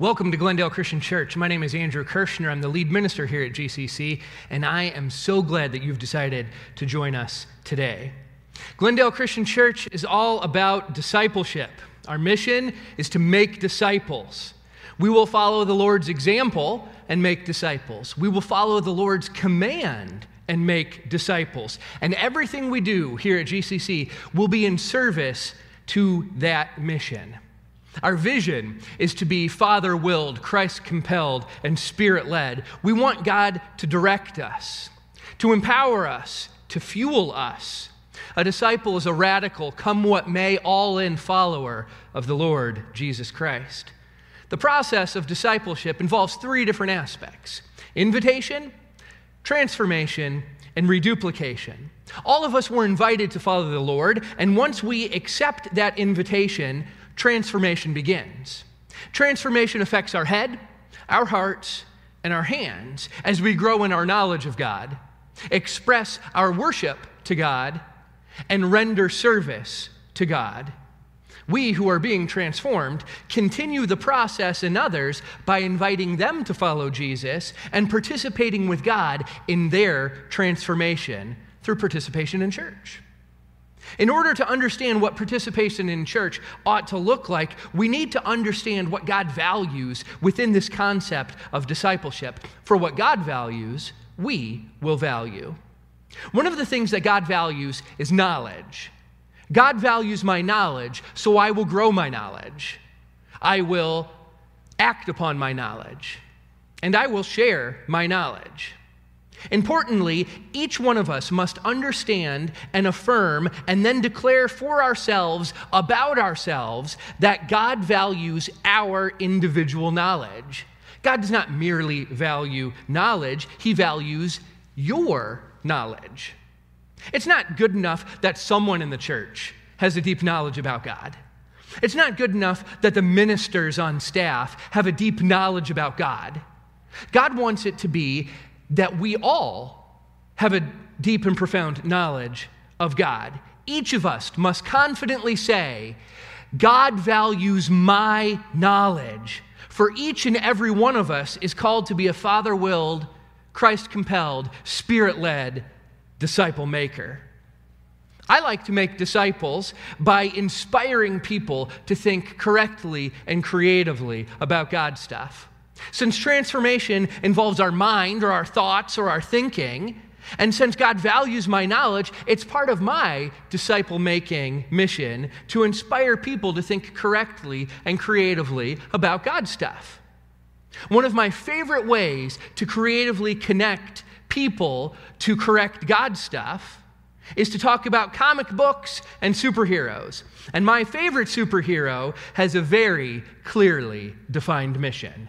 Welcome to Glendale Christian Church. My name is Andrew Kirschner. I'm the lead minister here at GCC, and I am so glad that you've decided to join us today. Glendale Christian Church is all about discipleship. Our mission is to make disciples. We will follow the Lord's example and make disciples. We will follow the Lord's command and make disciples. And everything we do here at GCC will be in service to that mission. Our vision is to be Father willed, Christ compelled, and Spirit led. We want God to direct us, to empower us, to fuel us. A disciple is a radical, come what may, all in follower of the Lord Jesus Christ. The process of discipleship involves three different aspects invitation, transformation, and reduplication. All of us were invited to follow the Lord, and once we accept that invitation, transformation begins. Transformation affects our head, our hearts, and our hands as we grow in our knowledge of God, express our worship to God, and render service to God. We who are being transformed continue the process in others by inviting them to follow Jesus and participating with God in their transformation through participation in church. In order to understand what participation in church ought to look like, we need to understand what God values within this concept of discipleship. For what God values, we will value. One of the things that God values is knowledge. God values my knowledge, so I will grow my knowledge. I will act upon my knowledge, and I will share my knowledge. Importantly, each one of us must understand and affirm and then declare for ourselves about ourselves that God values our individual knowledge. God does not merely value knowledge, He values your knowledge. It's not good enough that someone in the church has a deep knowledge about God. It's not good enough that the ministers on staff have a deep knowledge about God. God wants it to be that we all have a deep and profound knowledge of God. Each of us must confidently say, God values my knowledge. For each and every one of us is called to be a father willed, Christ compelled, spirit led disciple maker. I like to make disciples by inspiring people to think correctly and creatively about God stuff. Since transformation involves our mind or our thoughts or our thinking, and since God values my knowledge, it's part of my disciple making mission to inspire people to think correctly and creatively about God stuff. One of my favorite ways to creatively connect people to correct God stuff is to talk about comic books and superheroes. And my favorite superhero has a very clearly defined mission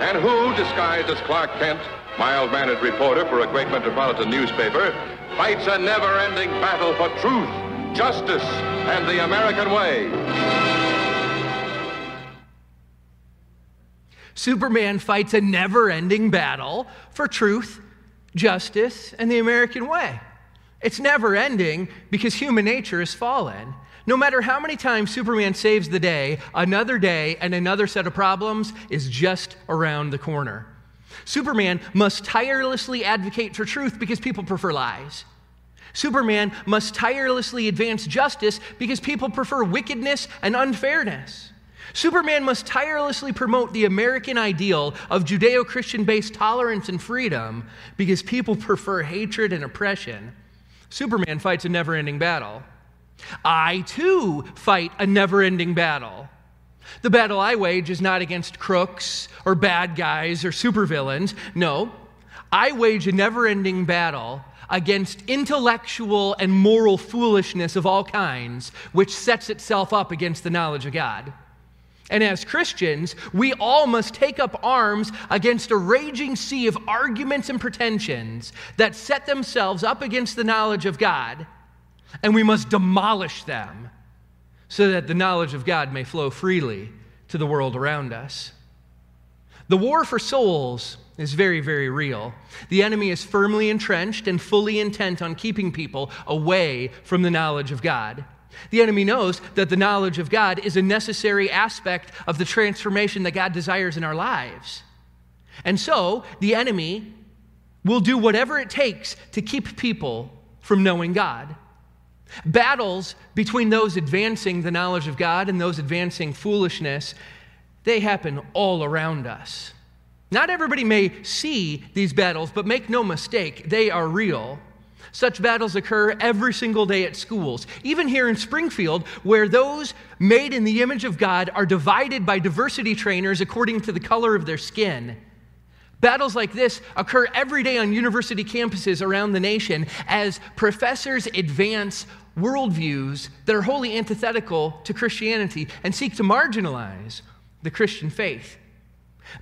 and who, disguised as Clark Kent, mild-mannered reporter for a great metropolitan newspaper, fights a never-ending battle for truth, justice, and the American way. Superman fights a never ending battle for truth, justice, and the American way. It's never ending because human nature is fallen. No matter how many times Superman saves the day, another day and another set of problems is just around the corner. Superman must tirelessly advocate for truth because people prefer lies. Superman must tirelessly advance justice because people prefer wickedness and unfairness. Superman must tirelessly promote the American ideal of Judeo Christian based tolerance and freedom because people prefer hatred and oppression. Superman fights a never ending battle. I too fight a never ending battle. The battle I wage is not against crooks or bad guys or supervillains. No, I wage a never ending battle against intellectual and moral foolishness of all kinds, which sets itself up against the knowledge of God. And as Christians, we all must take up arms against a raging sea of arguments and pretensions that set themselves up against the knowledge of God, and we must demolish them so that the knowledge of God may flow freely to the world around us. The war for souls is very, very real. The enemy is firmly entrenched and fully intent on keeping people away from the knowledge of God. The enemy knows that the knowledge of God is a necessary aspect of the transformation that God desires in our lives. And so the enemy will do whatever it takes to keep people from knowing God. Battles between those advancing the knowledge of God and those advancing foolishness, they happen all around us. Not everybody may see these battles, but make no mistake, they are real. Such battles occur every single day at schools, even here in Springfield, where those made in the image of God are divided by diversity trainers according to the color of their skin. Battles like this occur every day on university campuses around the nation as professors advance worldviews that are wholly antithetical to Christianity and seek to marginalize the Christian faith.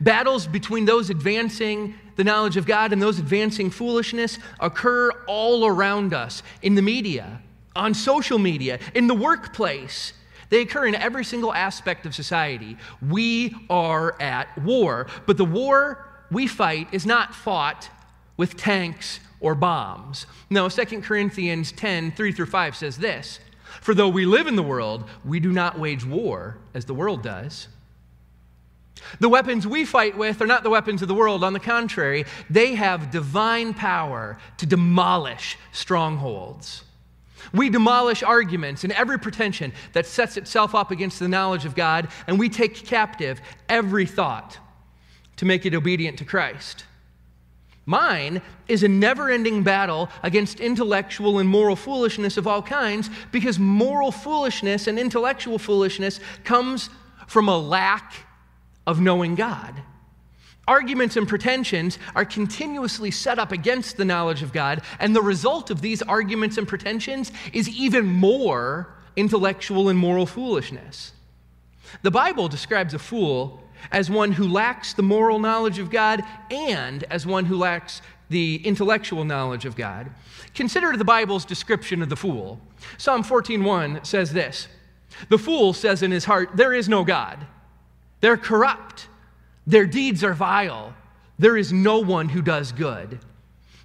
Battles between those advancing the knowledge of God and those advancing foolishness occur all around us in the media, on social media, in the workplace. They occur in every single aspect of society. We are at war, but the war we fight is not fought with tanks or bombs. No, 2 Corinthians 10 3 through 5 says this For though we live in the world, we do not wage war as the world does. The weapons we fight with are not the weapons of the world. On the contrary, they have divine power to demolish strongholds. We demolish arguments and every pretension that sets itself up against the knowledge of God, and we take captive every thought to make it obedient to Christ. Mine is a never ending battle against intellectual and moral foolishness of all kinds because moral foolishness and intellectual foolishness comes from a lack of knowing God. Arguments and pretensions are continuously set up against the knowledge of God, and the result of these arguments and pretensions is even more intellectual and moral foolishness. The Bible describes a fool as one who lacks the moral knowledge of God and as one who lacks the intellectual knowledge of God. Consider the Bible's description of the fool. Psalm 14:1 says this: "The fool says in his heart, there is no God." They're corrupt. Their deeds are vile. There is no one who does good.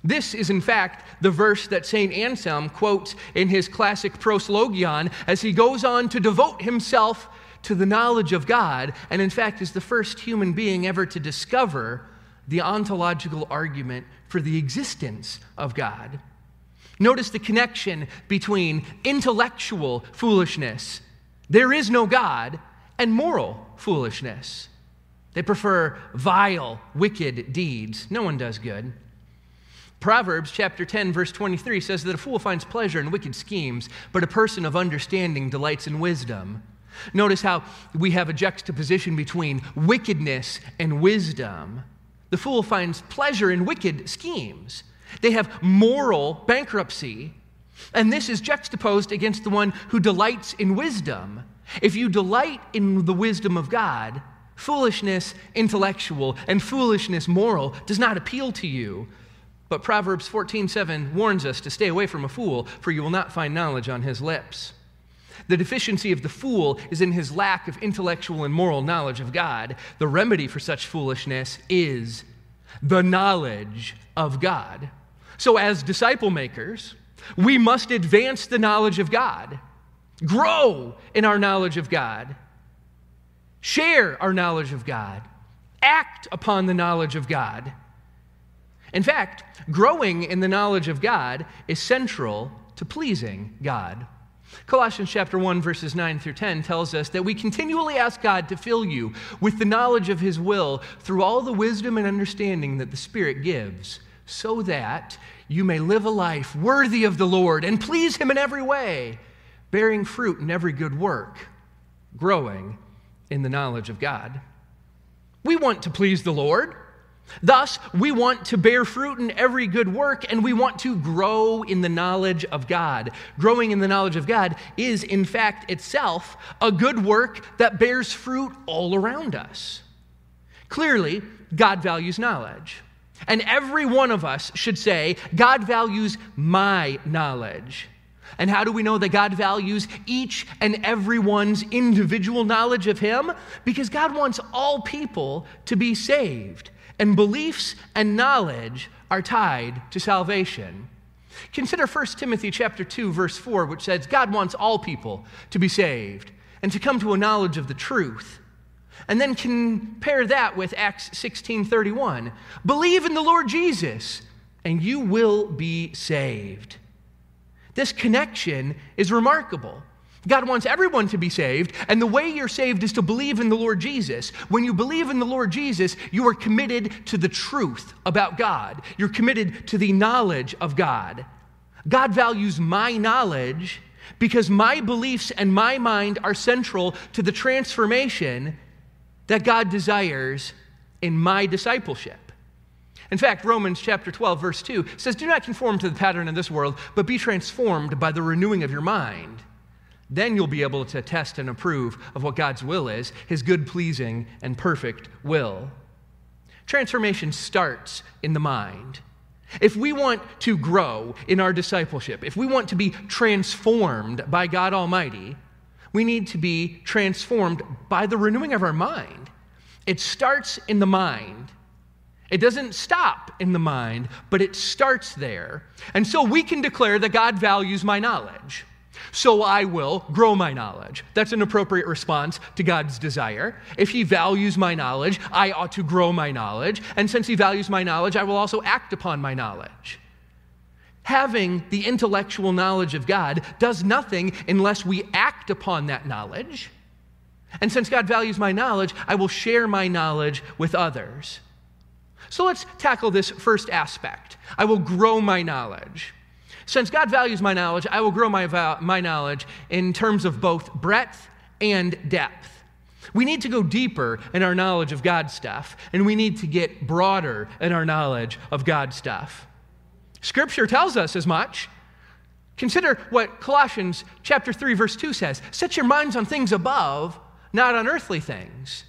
This is, in fact, the verse that St. Anselm quotes in his classic Proslogion as he goes on to devote himself to the knowledge of God, and in fact is the first human being ever to discover the ontological argument for the existence of God. Notice the connection between intellectual foolishness, there is no God, and moral foolishness. They prefer vile, wicked deeds. No one does good. Proverbs chapter 10 verse 23 says that a fool finds pleasure in wicked schemes, but a person of understanding delights in wisdom. Notice how we have a juxtaposition between wickedness and wisdom. The fool finds pleasure in wicked schemes. They have moral bankruptcy. And this is juxtaposed against the one who delights in wisdom. If you delight in the wisdom of God, foolishness intellectual and foolishness moral does not appeal to you. But Proverbs 14:7 warns us to stay away from a fool, for you will not find knowledge on his lips. The deficiency of the fool is in his lack of intellectual and moral knowledge of God. The remedy for such foolishness is the knowledge of God. So, as disciple makers, we must advance the knowledge of God grow in our knowledge of God, share our knowledge of God, act upon the knowledge of God. In fact, growing in the knowledge of God is central to pleasing God. Colossians chapter 1 verses 9 through 10 tells us that we continually ask God to fill you with the knowledge of his will through all the wisdom and understanding that the Spirit gives, so that you may live a life worthy of the Lord and please him in every way bearing fruit in every good work, growing in the knowledge of God. We want to please the Lord. Thus, we want to bear fruit in every good work and we want to grow in the knowledge of God. Growing in the knowledge of God is, in fact, itself a good work that bears fruit all around us. Clearly, God values knowledge. And every one of us should say, God values my knowledge. And how do we know that God values each and everyone's individual knowledge of Him? Because God wants all people to be saved, and beliefs and knowledge are tied to salvation. Consider 1 Timothy chapter 2 verse 4 which says God wants all people to be saved and to come to a knowledge of the truth. And then compare that with Acts 16:31. Believe in the Lord Jesus and you will be saved. This connection is remarkable. God wants everyone to be saved, and the way you're saved is to believe in the Lord Jesus. When you believe in the Lord Jesus, you are committed to the truth about God. You're committed to the knowledge of God. God values my knowledge because my beliefs and my mind are central to the transformation that God desires in my discipleship. In fact, Romans chapter 12, verse 2 says, Do not conform to the pattern of this world, but be transformed by the renewing of your mind. Then you'll be able to test and approve of what God's will is, his good, pleasing, and perfect will. Transformation starts in the mind. If we want to grow in our discipleship, if we want to be transformed by God Almighty, we need to be transformed by the renewing of our mind. It starts in the mind. It doesn't stop in the mind, but it starts there. And so we can declare that God values my knowledge. So I will grow my knowledge. That's an appropriate response to God's desire. If He values my knowledge, I ought to grow my knowledge. And since He values my knowledge, I will also act upon my knowledge. Having the intellectual knowledge of God does nothing unless we act upon that knowledge. And since God values my knowledge, I will share my knowledge with others. So let's tackle this first aspect. I will grow my knowledge. Since God values my knowledge, I will grow my, my knowledge in terms of both breadth and depth. We need to go deeper in our knowledge of God's stuff, and we need to get broader in our knowledge of God's stuff. Scripture tells us as much. Consider what Colossians chapter 3 verse 2 says. Set your minds on things above, not on earthly things.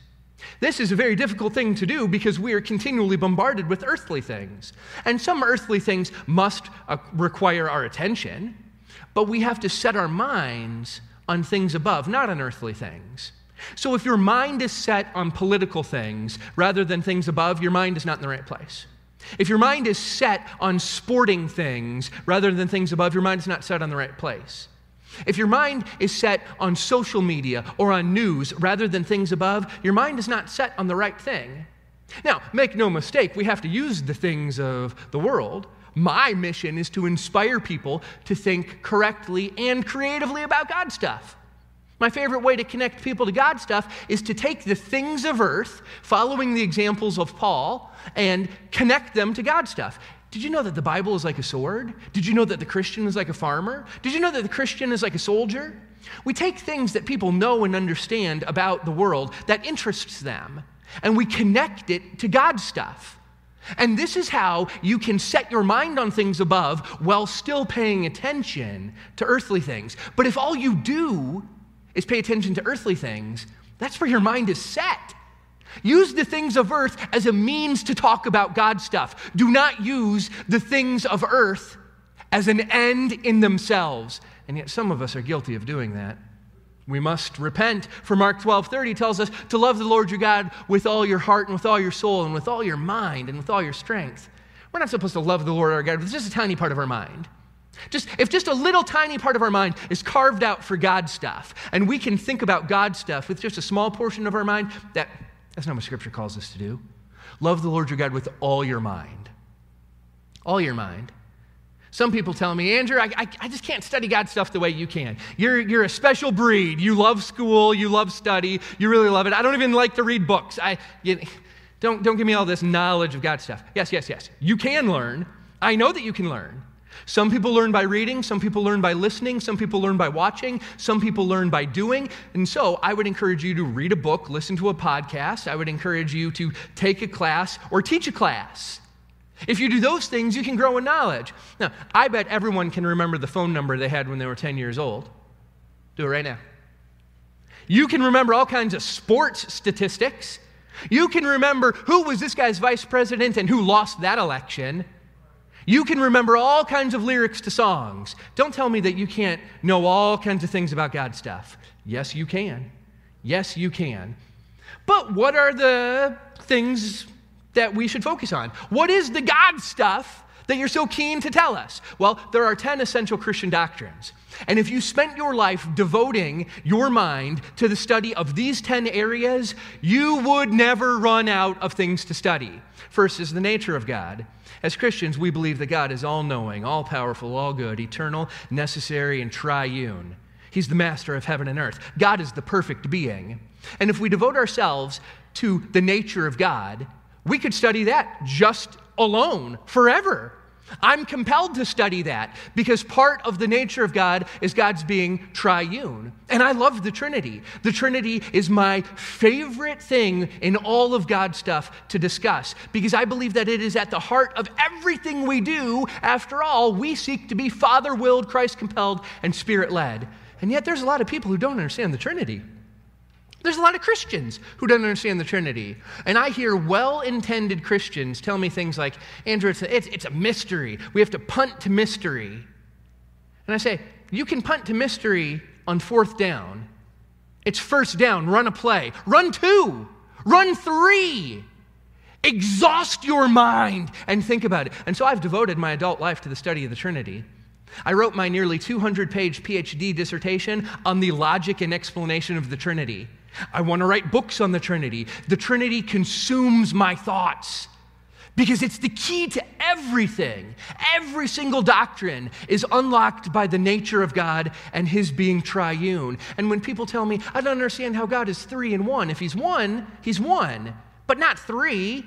This is a very difficult thing to do because we are continually bombarded with earthly things. And some earthly things must uh, require our attention, but we have to set our minds on things above, not on earthly things. So if your mind is set on political things rather than things above, your mind is not in the right place. If your mind is set on sporting things rather than things above, your mind is not set on the right place. If your mind is set on social media or on news rather than things above, your mind is not set on the right thing. Now, make no mistake, we have to use the things of the world. My mission is to inspire people to think correctly and creatively about God stuff. My favorite way to connect people to God stuff is to take the things of earth, following the examples of Paul, and connect them to God stuff. Did you know that the Bible is like a sword? Did you know that the Christian is like a farmer? Did you know that the Christian is like a soldier? We take things that people know and understand about the world that interests them, and we connect it to God's stuff. And this is how you can set your mind on things above while still paying attention to earthly things. But if all you do is pay attention to earthly things, that's where your mind is set. Use the things of earth as a means to talk about God stuff. Do not use the things of earth as an end in themselves. And yet some of us are guilty of doing that. We must repent. For Mark 12 30 tells us to love the Lord your God with all your heart and with all your soul and with all your mind and with all your strength. We're not supposed to love the Lord our God with just a tiny part of our mind. Just if just a little tiny part of our mind is carved out for God stuff, and we can think about God stuff with just a small portion of our mind, that that's not what Scripture calls us to do. Love the Lord your God with all your mind. All your mind. Some people tell me, Andrew, I, I, I, just can't study God stuff the way you can. You're, you're a special breed. You love school, you love study, you really love it. I don't even like to read books. I, you, don't, don't give me all this knowledge of God stuff. Yes, yes, yes. You can learn. I know that you can learn. Some people learn by reading, some people learn by listening, some people learn by watching, some people learn by doing. And so I would encourage you to read a book, listen to a podcast. I would encourage you to take a class or teach a class. If you do those things, you can grow in knowledge. Now, I bet everyone can remember the phone number they had when they were 10 years old. Do it right now. You can remember all kinds of sports statistics. You can remember who was this guy's vice president and who lost that election. You can remember all kinds of lyrics to songs. Don't tell me that you can't know all kinds of things about God stuff. Yes, you can. Yes, you can. But what are the things that we should focus on? What is the God stuff that you're so keen to tell us? Well, there are 10 essential Christian doctrines. And if you spent your life devoting your mind to the study of these 10 areas, you would never run out of things to study. First is the nature of God. As Christians, we believe that God is all knowing, all powerful, all good, eternal, necessary, and triune. He's the master of heaven and earth. God is the perfect being. And if we devote ourselves to the nature of God, we could study that just alone forever. I'm compelled to study that because part of the nature of God is God's being triune. And I love the Trinity. The Trinity is my favorite thing in all of God's stuff to discuss because I believe that it is at the heart of everything we do. After all, we seek to be Father willed, Christ compelled, and Spirit led. And yet there's a lot of people who don't understand the Trinity. There's a lot of Christians who don't understand the Trinity. And I hear well intended Christians tell me things like, Andrew, it's a, it's, it's a mystery. We have to punt to mystery. And I say, you can punt to mystery on fourth down. It's first down, run a play. Run two, run three. Exhaust your mind and think about it. And so I've devoted my adult life to the study of the Trinity. I wrote my nearly 200 page PhD dissertation on the logic and explanation of the Trinity. I want to write books on the Trinity. The Trinity consumes my thoughts because it's the key to everything. Every single doctrine is unlocked by the nature of God and His being triune. And when people tell me, I don't understand how God is three and one, if He's one, He's one, but not three.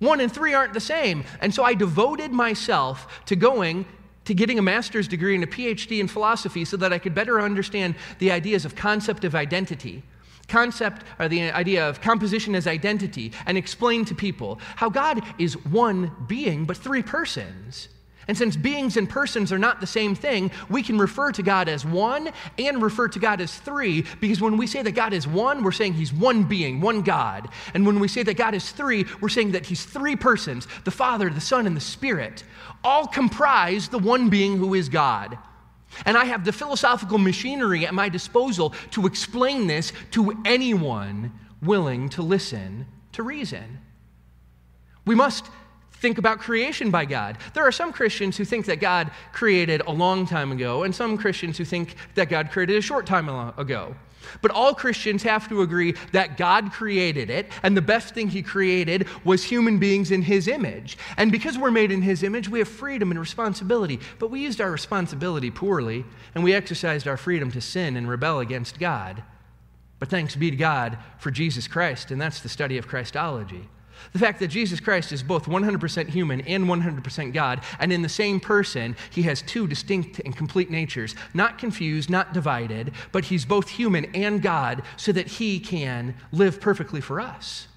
One and three aren't the same. And so I devoted myself to going to getting a master's degree and a PhD in philosophy so that I could better understand the ideas of concept of identity concept or the idea of composition as identity and explain to people how God is one being but three persons. And since beings and persons are not the same thing, we can refer to God as one and refer to God as three, because when we say that God is one, we're saying He's one being, one God. And when we say that God is three, we're saying that He's three persons the Father, the Son, and the Spirit, all comprise the one being who is God. And I have the philosophical machinery at my disposal to explain this to anyone willing to listen to reason. We must think about creation by God. There are some Christians who think that God created a long time ago, and some Christians who think that God created a short time ago. But all Christians have to agree that God created it, and the best thing He created was human beings in His image. And because we're made in His image, we have freedom and responsibility. But we used our responsibility poorly, and we exercised our freedom to sin and rebel against God. But thanks be to God for Jesus Christ, and that's the study of Christology. The fact that Jesus Christ is both 100% human and 100% God, and in the same person, he has two distinct and complete natures, not confused, not divided, but he's both human and God so that he can live perfectly for us.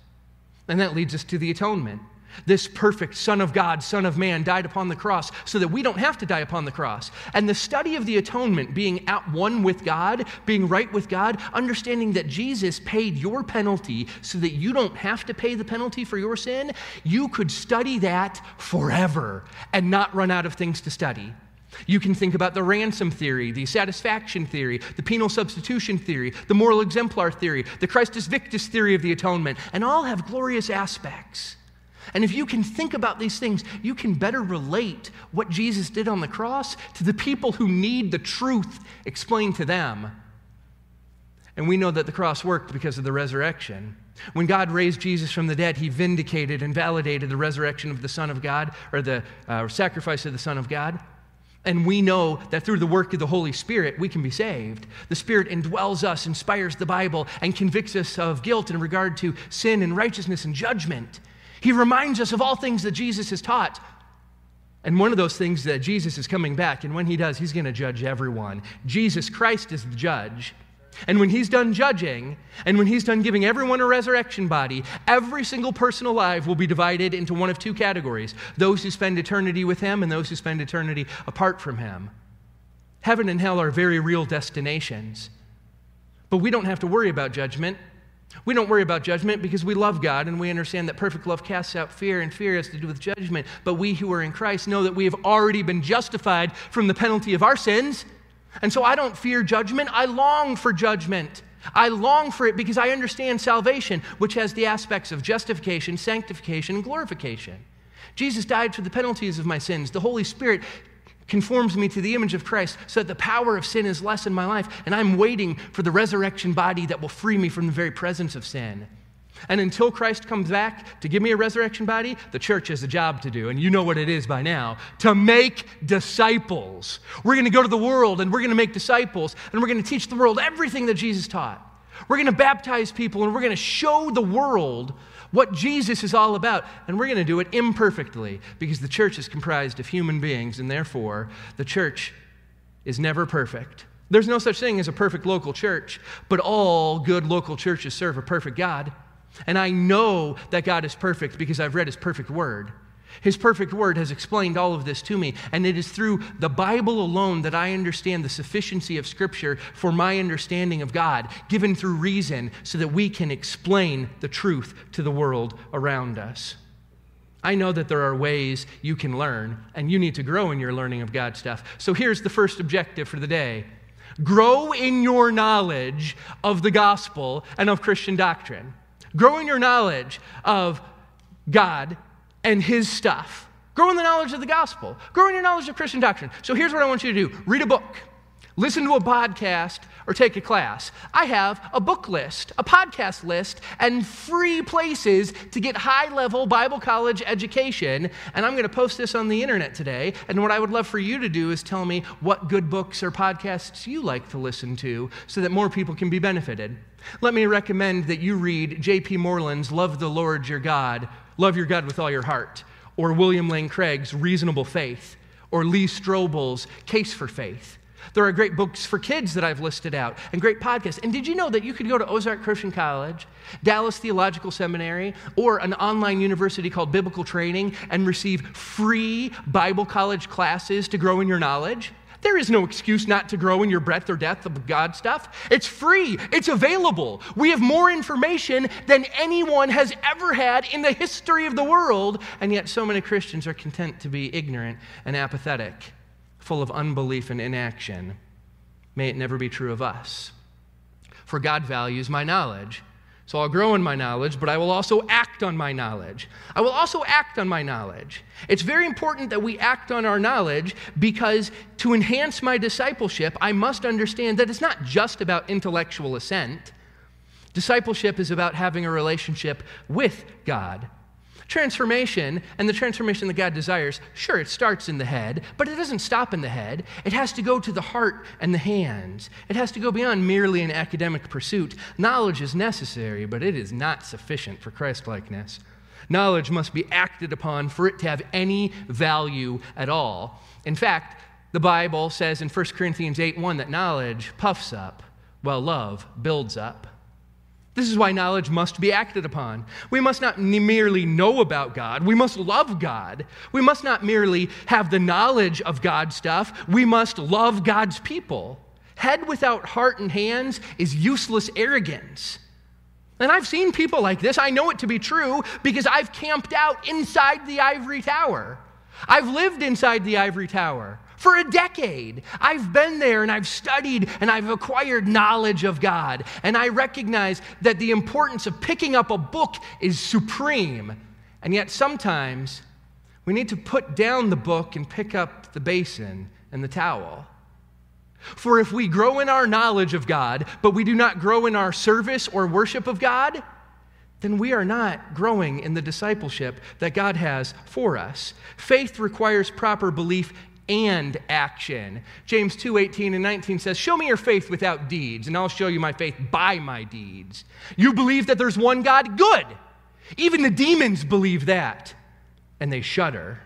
And that leads us to the atonement. This perfect Son of God, Son of Man, died upon the cross so that we don't have to die upon the cross. And the study of the atonement, being at one with God, being right with God, understanding that Jesus paid your penalty so that you don't have to pay the penalty for your sin, you could study that forever and not run out of things to study. You can think about the ransom theory, the satisfaction theory, the penal substitution theory, the moral exemplar theory, the Christus Victor theory of the atonement, and all have glorious aspects. And if you can think about these things, you can better relate what Jesus did on the cross to the people who need the truth explained to them. And we know that the cross worked because of the resurrection. When God raised Jesus from the dead, he vindicated and validated the resurrection of the Son of God, or the uh, sacrifice of the Son of God. And we know that through the work of the Holy Spirit, we can be saved. The Spirit indwells us, inspires the Bible, and convicts us of guilt in regard to sin and righteousness and judgment. He reminds us of all things that Jesus has taught. And one of those things that Jesus is coming back, and when he does, he's going to judge everyone. Jesus Christ is the judge. And when he's done judging, and when he's done giving everyone a resurrection body, every single person alive will be divided into one of two categories those who spend eternity with him and those who spend eternity apart from him. Heaven and hell are very real destinations. But we don't have to worry about judgment. We don't worry about judgment because we love God and we understand that perfect love casts out fear, and fear has to do with judgment. But we who are in Christ know that we have already been justified from the penalty of our sins and so I don't fear judgment, I long for judgment. I long for it because I understand salvation, which has the aspects of justification, sanctification, and glorification. Jesus died for the penalties of my sins. The Holy Spirit conforms me to the image of Christ so that the power of sin is less in my life, and I'm waiting for the resurrection body that will free me from the very presence of sin. And until Christ comes back to give me a resurrection body, the church has a job to do. And you know what it is by now to make disciples. We're going to go to the world and we're going to make disciples and we're going to teach the world everything that Jesus taught. We're going to baptize people and we're going to show the world what Jesus is all about. And we're going to do it imperfectly because the church is comprised of human beings and therefore the church is never perfect. There's no such thing as a perfect local church, but all good local churches serve a perfect God. And I know that God is perfect because I've read His perfect word. His perfect word has explained all of this to me, and it is through the Bible alone that I understand the sufficiency of Scripture for my understanding of God, given through reason, so that we can explain the truth to the world around us. I know that there are ways you can learn, and you need to grow in your learning of God stuff. So here's the first objective for the day grow in your knowledge of the gospel and of Christian doctrine. Grow in your knowledge of God and His stuff. Grow in the knowledge of the gospel. Grow in your knowledge of Christian doctrine. So here's what I want you to do read a book, listen to a podcast, or take a class. I have a book list, a podcast list, and free places to get high level Bible college education. And I'm going to post this on the internet today. And what I would love for you to do is tell me what good books or podcasts you like to listen to so that more people can be benefited. Let me recommend that you read J.P. Moreland's Love the Lord Your God, Love Your God with All Your Heart, or William Lane Craig's Reasonable Faith, or Lee Strobel's Case for Faith. There are great books for kids that I've listed out and great podcasts. And did you know that you could go to Ozark Christian College, Dallas Theological Seminary, or an online university called Biblical Training and receive free Bible college classes to grow in your knowledge? There is no excuse not to grow in your breadth or depth of God stuff. It's free, it's available. We have more information than anyone has ever had in the history of the world, and yet so many Christians are content to be ignorant and apathetic, full of unbelief and inaction. May it never be true of us. For God values my knowledge. So I'll grow in my knowledge, but I will also act on my knowledge. I will also act on my knowledge. It's very important that we act on our knowledge because to enhance my discipleship, I must understand that it's not just about intellectual assent. Discipleship is about having a relationship with God. Transformation and the transformation that God desires, sure, it starts in the head, but it doesn't stop in the head. It has to go to the heart and the hands. It has to go beyond merely an academic pursuit. Knowledge is necessary, but it is not sufficient for Christlikeness. Knowledge must be acted upon for it to have any value at all. In fact, the Bible says in 1 Corinthians 8 1 that knowledge puffs up, while love builds up. This is why knowledge must be acted upon. We must not merely know about God, we must love God. We must not merely have the knowledge of God's stuff, we must love God's people. Head without heart and hands is useless arrogance. And I've seen people like this. I know it to be true because I've camped out inside the ivory tower. I've lived inside the ivory tower for a decade. I've been there and I've studied and I've acquired knowledge of God. And I recognize that the importance of picking up a book is supreme. And yet sometimes we need to put down the book and pick up the basin and the towel. For if we grow in our knowledge of God, but we do not grow in our service or worship of God, then we are not growing in the discipleship that God has for us. Faith requires proper belief and action. James 2 18 and 19 says, Show me your faith without deeds, and I'll show you my faith by my deeds. You believe that there's one God? Good. Even the demons believe that, and they shudder.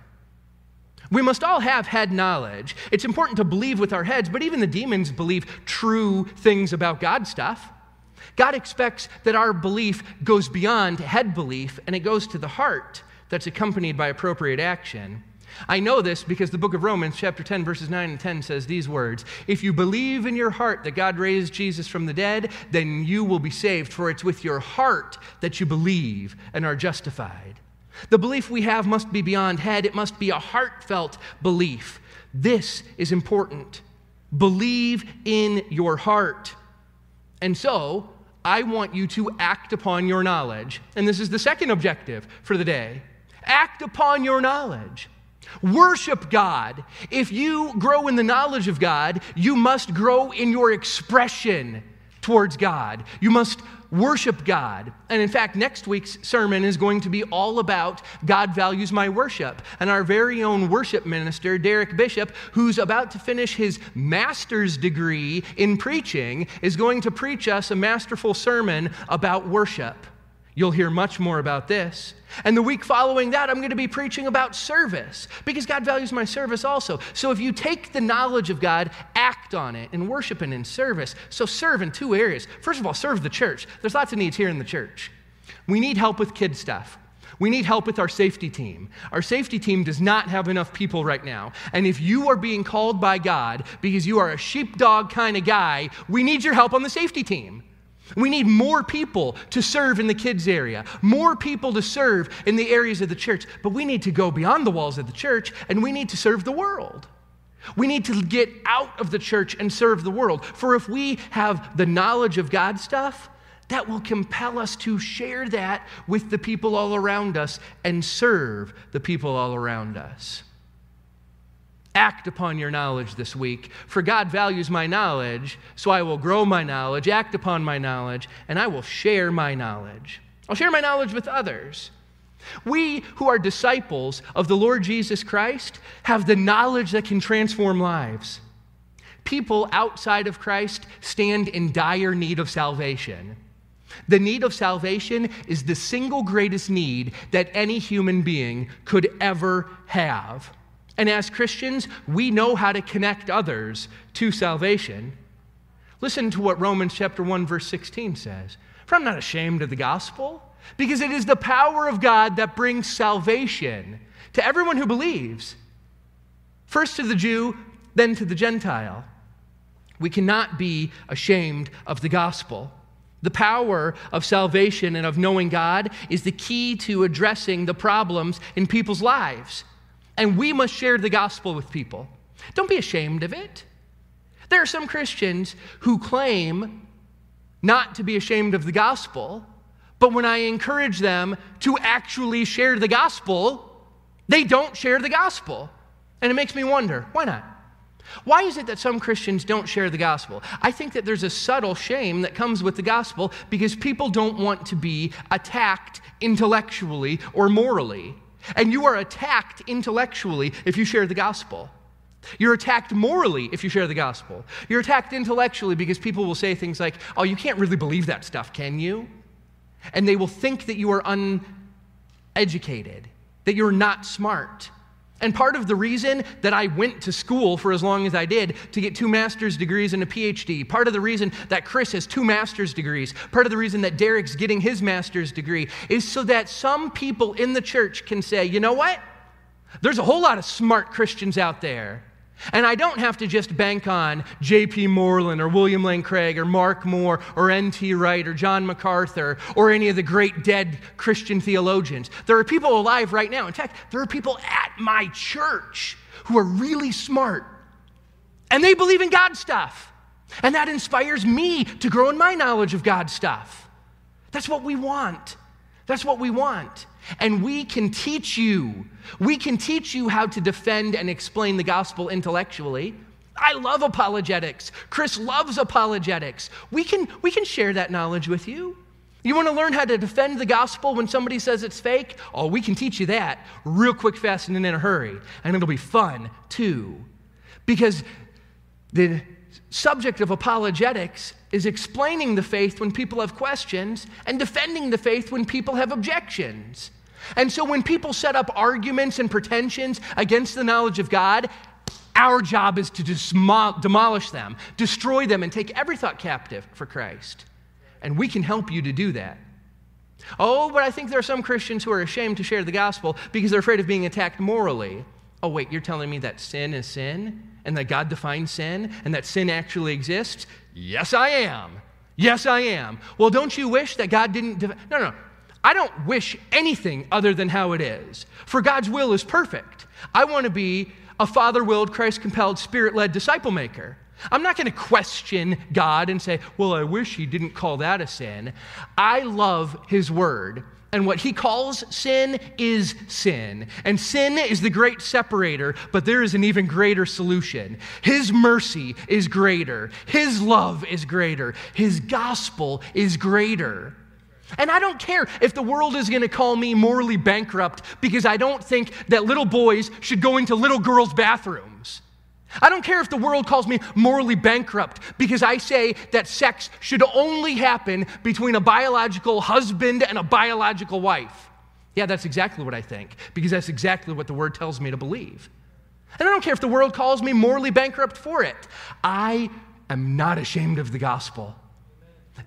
We must all have head knowledge. It's important to believe with our heads, but even the demons believe true things about God stuff. God expects that our belief goes beyond head belief and it goes to the heart that's accompanied by appropriate action. I know this because the book of Romans, chapter 10, verses 9 and 10 says these words If you believe in your heart that God raised Jesus from the dead, then you will be saved, for it's with your heart that you believe and are justified. The belief we have must be beyond head, it must be a heartfelt belief. This is important. Believe in your heart. And so, I want you to act upon your knowledge. And this is the second objective for the day act upon your knowledge. Worship God. If you grow in the knowledge of God, you must grow in your expression towards God. You must worship God. And in fact, next week's sermon is going to be all about God values my worship. And our very own worship minister, Derek Bishop, who's about to finish his master's degree in preaching, is going to preach us a masterful sermon about worship. You'll hear much more about this. And the week following that, I'm going to be preaching about service because God values my service also. So if you take the knowledge of God, act on it in worship and in service. So serve in two areas. First of all, serve the church. There's lots of needs here in the church. We need help with kid stuff. We need help with our safety team. Our safety team does not have enough people right now. And if you are being called by God because you are a sheepdog kind of guy, we need your help on the safety team. We need more people to serve in the kids' area, more people to serve in the areas of the church. But we need to go beyond the walls of the church and we need to serve the world. We need to get out of the church and serve the world. For if we have the knowledge of God stuff, that will compel us to share that with the people all around us and serve the people all around us. Act upon your knowledge this week, for God values my knowledge, so I will grow my knowledge, act upon my knowledge, and I will share my knowledge. I'll share my knowledge with others. We who are disciples of the Lord Jesus Christ have the knowledge that can transform lives. People outside of Christ stand in dire need of salvation. The need of salvation is the single greatest need that any human being could ever have. And as Christians, we know how to connect others to salvation. Listen to what Romans chapter 1 verse 16 says. For I'm not ashamed of the gospel, because it is the power of God that brings salvation to everyone who believes. First to the Jew, then to the Gentile. We cannot be ashamed of the gospel. The power of salvation and of knowing God is the key to addressing the problems in people's lives and we must share the gospel with people. Don't be ashamed of it. There are some Christians who claim not to be ashamed of the gospel, but when I encourage them to actually share the gospel, they don't share the gospel. And it makes me wonder why not? Why is it that some Christians don't share the gospel? I think that there's a subtle shame that comes with the gospel because people don't want to be attacked intellectually or morally. And you are attacked intellectually if you share the gospel. You're attacked morally if you share the gospel. You're attacked intellectually because people will say things like, oh, you can't really believe that stuff, can you? And they will think that you are uneducated, that you're not smart. And part of the reason that I went to school for as long as I did to get two master's degrees and a PhD, part of the reason that Chris has two master's degrees, part of the reason that Derek's getting his master's degree is so that some people in the church can say, you know what? There's a whole lot of smart Christians out there. And I don't have to just bank on J.P. Moreland or William Lane Craig or Mark Moore or N.T. Wright or John MacArthur or any of the great dead Christian theologians. There are people alive right now. In fact, there are people at my church who are really smart and they believe in God stuff. And that inspires me to grow in my knowledge of God stuff. That's what we want. That's what we want. And we can teach you. We can teach you how to defend and explain the gospel intellectually. I love apologetics. Chris loves apologetics. We can, we can share that knowledge with you. You want to learn how to defend the gospel when somebody says it's fake? Oh, we can teach you that real quick, fast, and in a hurry. And it'll be fun too. Because the subject of apologetics is explaining the faith when people have questions and defending the faith when people have objections. And so when people set up arguments and pretensions against the knowledge of God, our job is to demolish them, destroy them, and take every thought captive for Christ. And we can help you to do that. Oh, but I think there are some Christians who are ashamed to share the gospel because they're afraid of being attacked morally. Oh, wait, you're telling me that sin is sin and that God defines sin and that sin actually exists? Yes, I am. Yes, I am. Well, don't you wish that God didn't? no, no. I don't wish anything other than how it is. For God's will is perfect. I want to be a father willed, Christ compelled, spirit led disciple maker. I'm not going to question God and say, well, I wish he didn't call that a sin. I love his word. And what he calls sin is sin. And sin is the great separator, but there is an even greater solution. His mercy is greater, his love is greater, his gospel is greater. And I don't care if the world is going to call me morally bankrupt because I don't think that little boys should go into little girls' bathrooms. I don't care if the world calls me morally bankrupt because I say that sex should only happen between a biological husband and a biological wife. Yeah, that's exactly what I think because that's exactly what the word tells me to believe. And I don't care if the world calls me morally bankrupt for it. I am not ashamed of the gospel.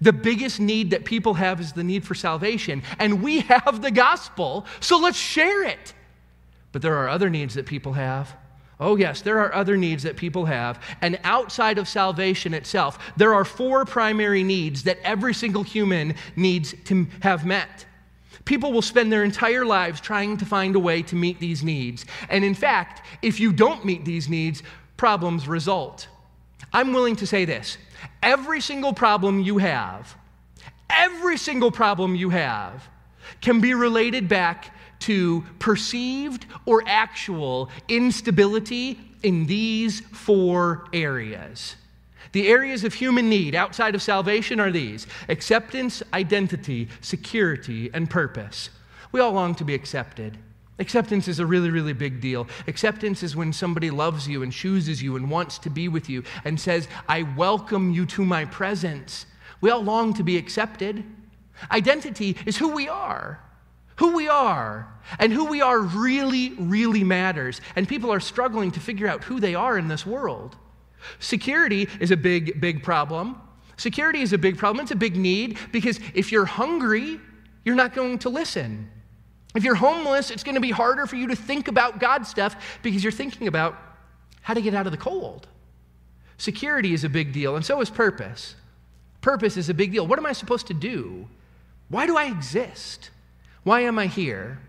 The biggest need that people have is the need for salvation, and we have the gospel, so let's share it. But there are other needs that people have. Oh, yes, there are other needs that people have. And outside of salvation itself, there are four primary needs that every single human needs to have met. People will spend their entire lives trying to find a way to meet these needs. And in fact, if you don't meet these needs, problems result. I'm willing to say this every single problem you have, every single problem you have, can be related back to perceived or actual instability in these four areas. The areas of human need outside of salvation are these acceptance, identity, security, and purpose. We all long to be accepted. Acceptance is a really, really big deal. Acceptance is when somebody loves you and chooses you and wants to be with you and says, I welcome you to my presence. We all long to be accepted. Identity is who we are. Who we are. And who we are really, really matters. And people are struggling to figure out who they are in this world. Security is a big, big problem. Security is a big problem. It's a big need because if you're hungry, you're not going to listen. If you're homeless, it's going to be harder for you to think about God stuff because you're thinking about how to get out of the cold. Security is a big deal, and so is purpose. Purpose is a big deal. What am I supposed to do? Why do I exist? Why am I here?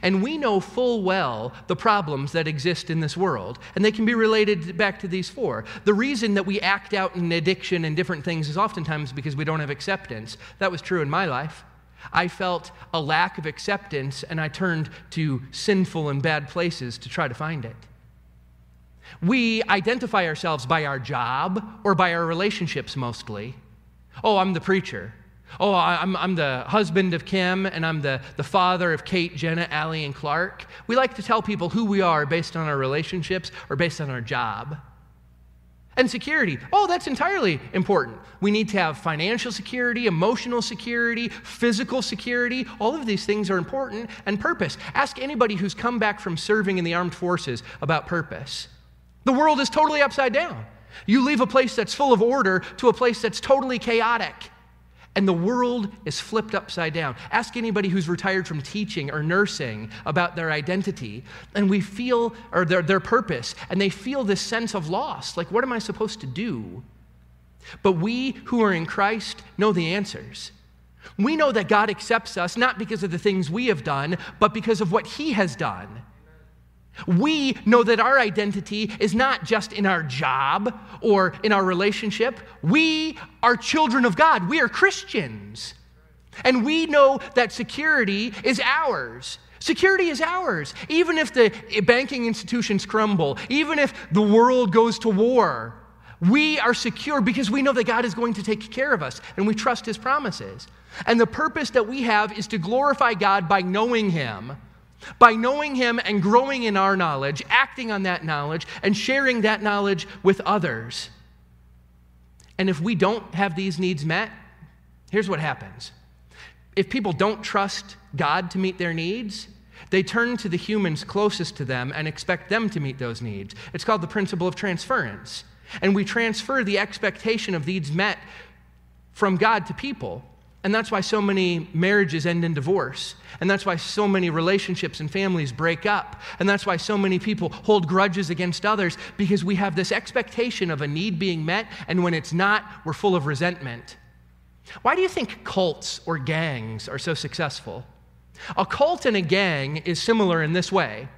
And we know full well the problems that exist in this world, and they can be related back to these four. The reason that we act out in addiction and different things is oftentimes because we don't have acceptance. That was true in my life. I felt a lack of acceptance and I turned to sinful and bad places to try to find it. We identify ourselves by our job or by our relationships mostly. Oh, I'm the preacher. Oh, I'm, I'm the husband of Kim, and I'm the, the father of Kate, Jenna, Allie, and Clark. We like to tell people who we are based on our relationships or based on our job. And security. Oh, that's entirely important. We need to have financial security, emotional security, physical security. All of these things are important. And purpose. Ask anybody who's come back from serving in the armed forces about purpose. The world is totally upside down. You leave a place that's full of order to a place that's totally chaotic and the world is flipped upside down. Ask anybody who's retired from teaching or nursing about their identity, and we feel, or their, their purpose, and they feel this sense of loss. Like, what am I supposed to do? But we who are in Christ know the answers. We know that God accepts us not because of the things we have done, but because of what He has done. We know that our identity is not just in our job or in our relationship. We are children of God. We are Christians. And we know that security is ours. Security is ours. Even if the banking institutions crumble, even if the world goes to war, we are secure because we know that God is going to take care of us and we trust His promises. And the purpose that we have is to glorify God by knowing Him by knowing Him and growing in our knowledge, acting on that knowledge, and sharing that knowledge with others. And if we don't have these needs met, here's what happens if people don't trust God to meet their needs, they turn to the humans closest to them and expect them to meet those needs. It's called the principle of transference. And we transfer the expectation of needs met from God to people. And that's why so many marriages end in divorce. And that's why so many relationships and families break up. And that's why so many people hold grudges against others because we have this expectation of a need being met. And when it's not, we're full of resentment. Why do you think cults or gangs are so successful? A cult and a gang is similar in this way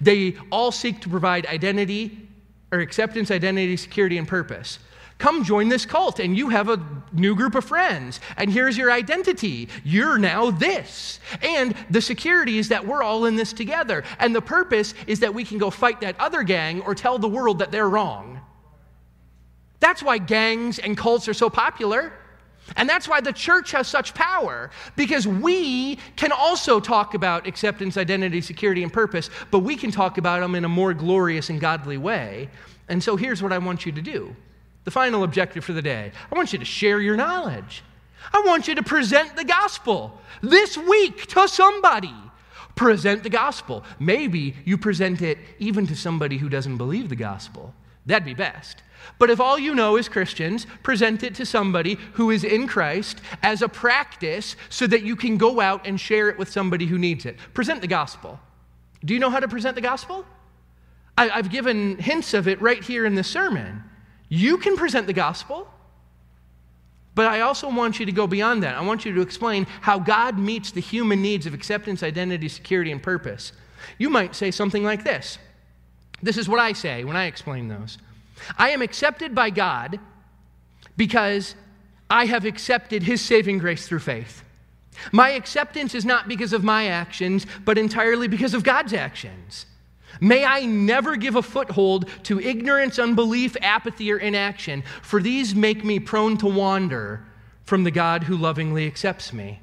they all seek to provide identity or acceptance, identity, security, and purpose. Come join this cult, and you have a new group of friends. And here's your identity. You're now this. And the security is that we're all in this together. And the purpose is that we can go fight that other gang or tell the world that they're wrong. That's why gangs and cults are so popular. And that's why the church has such power, because we can also talk about acceptance, identity, security, and purpose, but we can talk about them in a more glorious and godly way. And so here's what I want you to do the final objective for the day. I want you to share your knowledge. I want you to present the gospel this week to somebody. Present the gospel. Maybe you present it even to somebody who doesn't believe the gospel. That'd be best. But if all you know is Christians, present it to somebody who is in Christ as a practice so that you can go out and share it with somebody who needs it. Present the gospel. Do you know how to present the gospel? I, have given hints of it right here in the sermon. You can present the gospel, but I also want you to go beyond that. I want you to explain how God meets the human needs of acceptance, identity, security, and purpose. You might say something like this This is what I say when I explain those I am accepted by God because I have accepted His saving grace through faith. My acceptance is not because of my actions, but entirely because of God's actions. May I never give a foothold to ignorance, unbelief, apathy, or inaction, for these make me prone to wander from the God who lovingly accepts me.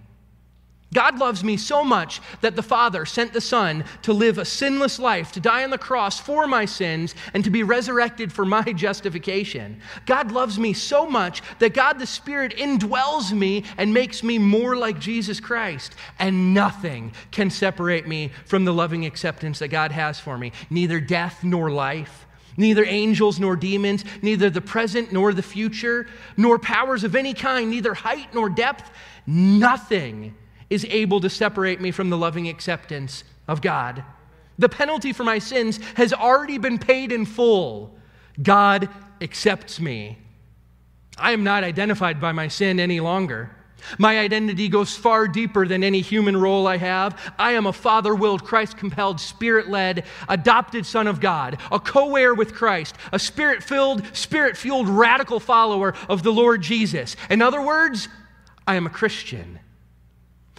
God loves me so much that the Father sent the Son to live a sinless life, to die on the cross for my sins, and to be resurrected for my justification. God loves me so much that God the Spirit indwells me and makes me more like Jesus Christ. And nothing can separate me from the loving acceptance that God has for me, neither death nor life. Neither angels nor demons, neither the present nor the future, nor powers of any kind, neither height nor depth, nothing is able to separate me from the loving acceptance of God. The penalty for my sins has already been paid in full. God accepts me. I am not identified by my sin any longer. My identity goes far deeper than any human role I have. I am a father willed, Christ compelled, spirit led, adopted son of God, a co heir with Christ, a spirit filled, spirit fueled, radical follower of the Lord Jesus. In other words, I am a Christian.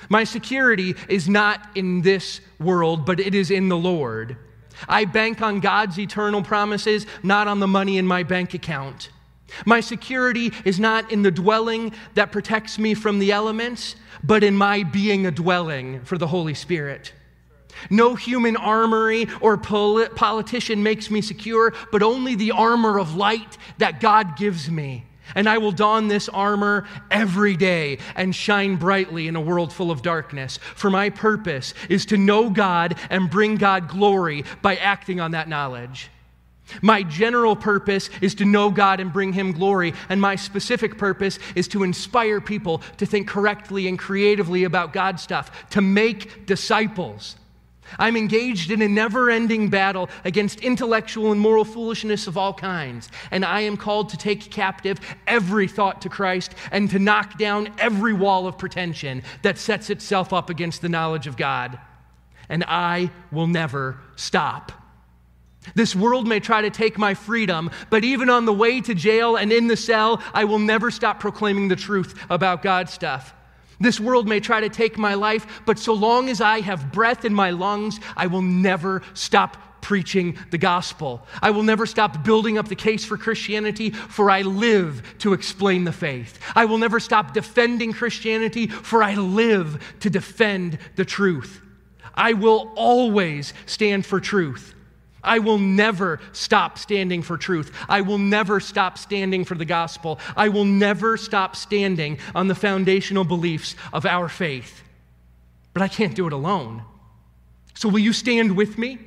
My security is not in this world, but it is in the Lord. I bank on God's eternal promises, not on the money in my bank account. My security is not in the dwelling that protects me from the elements, but in my being a dwelling for the Holy Spirit. No human armory or politician makes me secure, but only the armor of light that God gives me. And I will don this armor every day and shine brightly in a world full of darkness. For my purpose is to know God and bring God glory by acting on that knowledge. My general purpose is to know God and bring Him glory, and my specific purpose is to inspire people to think correctly and creatively about God stuff, to make disciples. I'm engaged in a never ending battle against intellectual and moral foolishness of all kinds. And I am called to take captive every thought to Christ and to knock down every wall of pretension that sets itself up against the knowledge of God. And I will never stop. This world may try to take my freedom, but even on the way to jail and in the cell, I will never stop proclaiming the truth about God stuff. This world may try to take my life, but so long as I have breath in my lungs, I will never stop preaching the gospel. I will never stop building up the case for Christianity, for I live to explain the faith. I will never stop defending Christianity, for I live to defend the truth. I will always stand for truth. I will never stop standing for truth. I will never stop standing for the gospel. I will never stop standing on the foundational beliefs of our faith. but I can't do it alone. So, will you stand with me?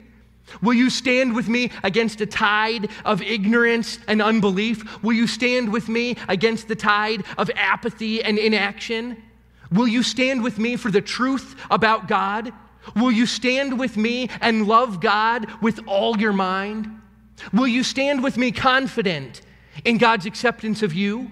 Will you stand with me against a tide of ignorance and unbelief? Will you stand with me against the tide of apathy and inaction? Will you stand with me for the truth about God? Will you stand with me and love God with all your mind? Will you stand with me confident in God's acceptance of you?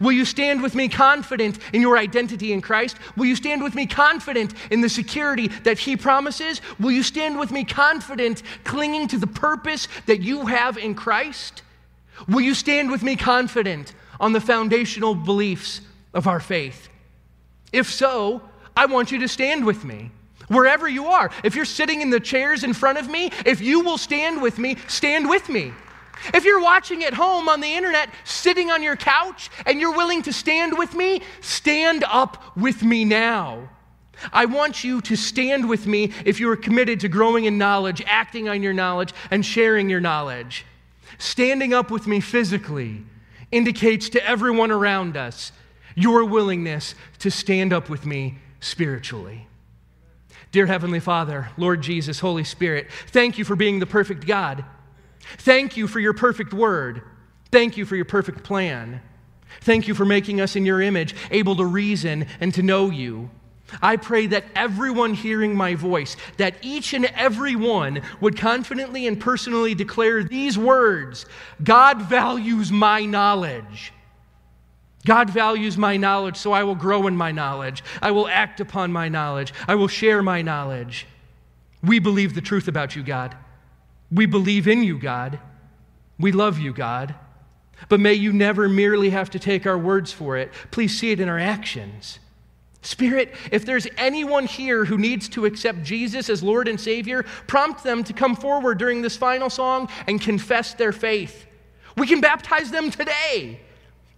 Will you stand with me confident in your identity in Christ? Will you stand with me confident in the security that He promises? Will you stand with me confident, clinging to the purpose that you have in Christ? Will you stand with me confident on the foundational beliefs of our faith? If so, I want you to stand with me. Wherever you are, if you're sitting in the chairs in front of me, if you will stand with me, stand with me. If you're watching at home on the internet, sitting on your couch, and you're willing to stand with me, stand up with me now. I want you to stand with me if you are committed to growing in knowledge, acting on your knowledge, and sharing your knowledge. Standing up with me physically indicates to everyone around us your willingness to stand up with me spiritually. Dear Heavenly Father, Lord Jesus, Holy Spirit, thank you for being the perfect God. Thank you for your perfect word. Thank you for your perfect plan. Thank you for making us in your image, able to reason and to know you. I pray that everyone hearing my voice, that each and every one would confidently and personally declare these words God values my knowledge. God values my knowledge, so I will grow in my knowledge. I will act upon my knowledge. I will share my knowledge. We believe the truth about you, God. We believe in you, God. We love you, God. But may you never merely have to take our words for it. Please see it in our actions. Spirit, if there's anyone here who needs to accept Jesus as Lord and Savior, prompt them to come forward during this final song and confess their faith. We can baptize them today.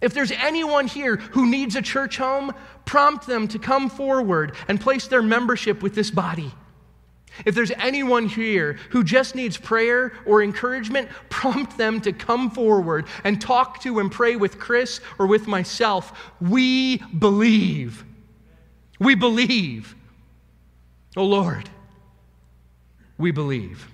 If there's anyone here who needs a church home, prompt them to come forward and place their membership with this body. If there's anyone here who just needs prayer or encouragement, prompt them to come forward and talk to and pray with Chris or with myself. We believe. We believe. Oh Lord, we believe.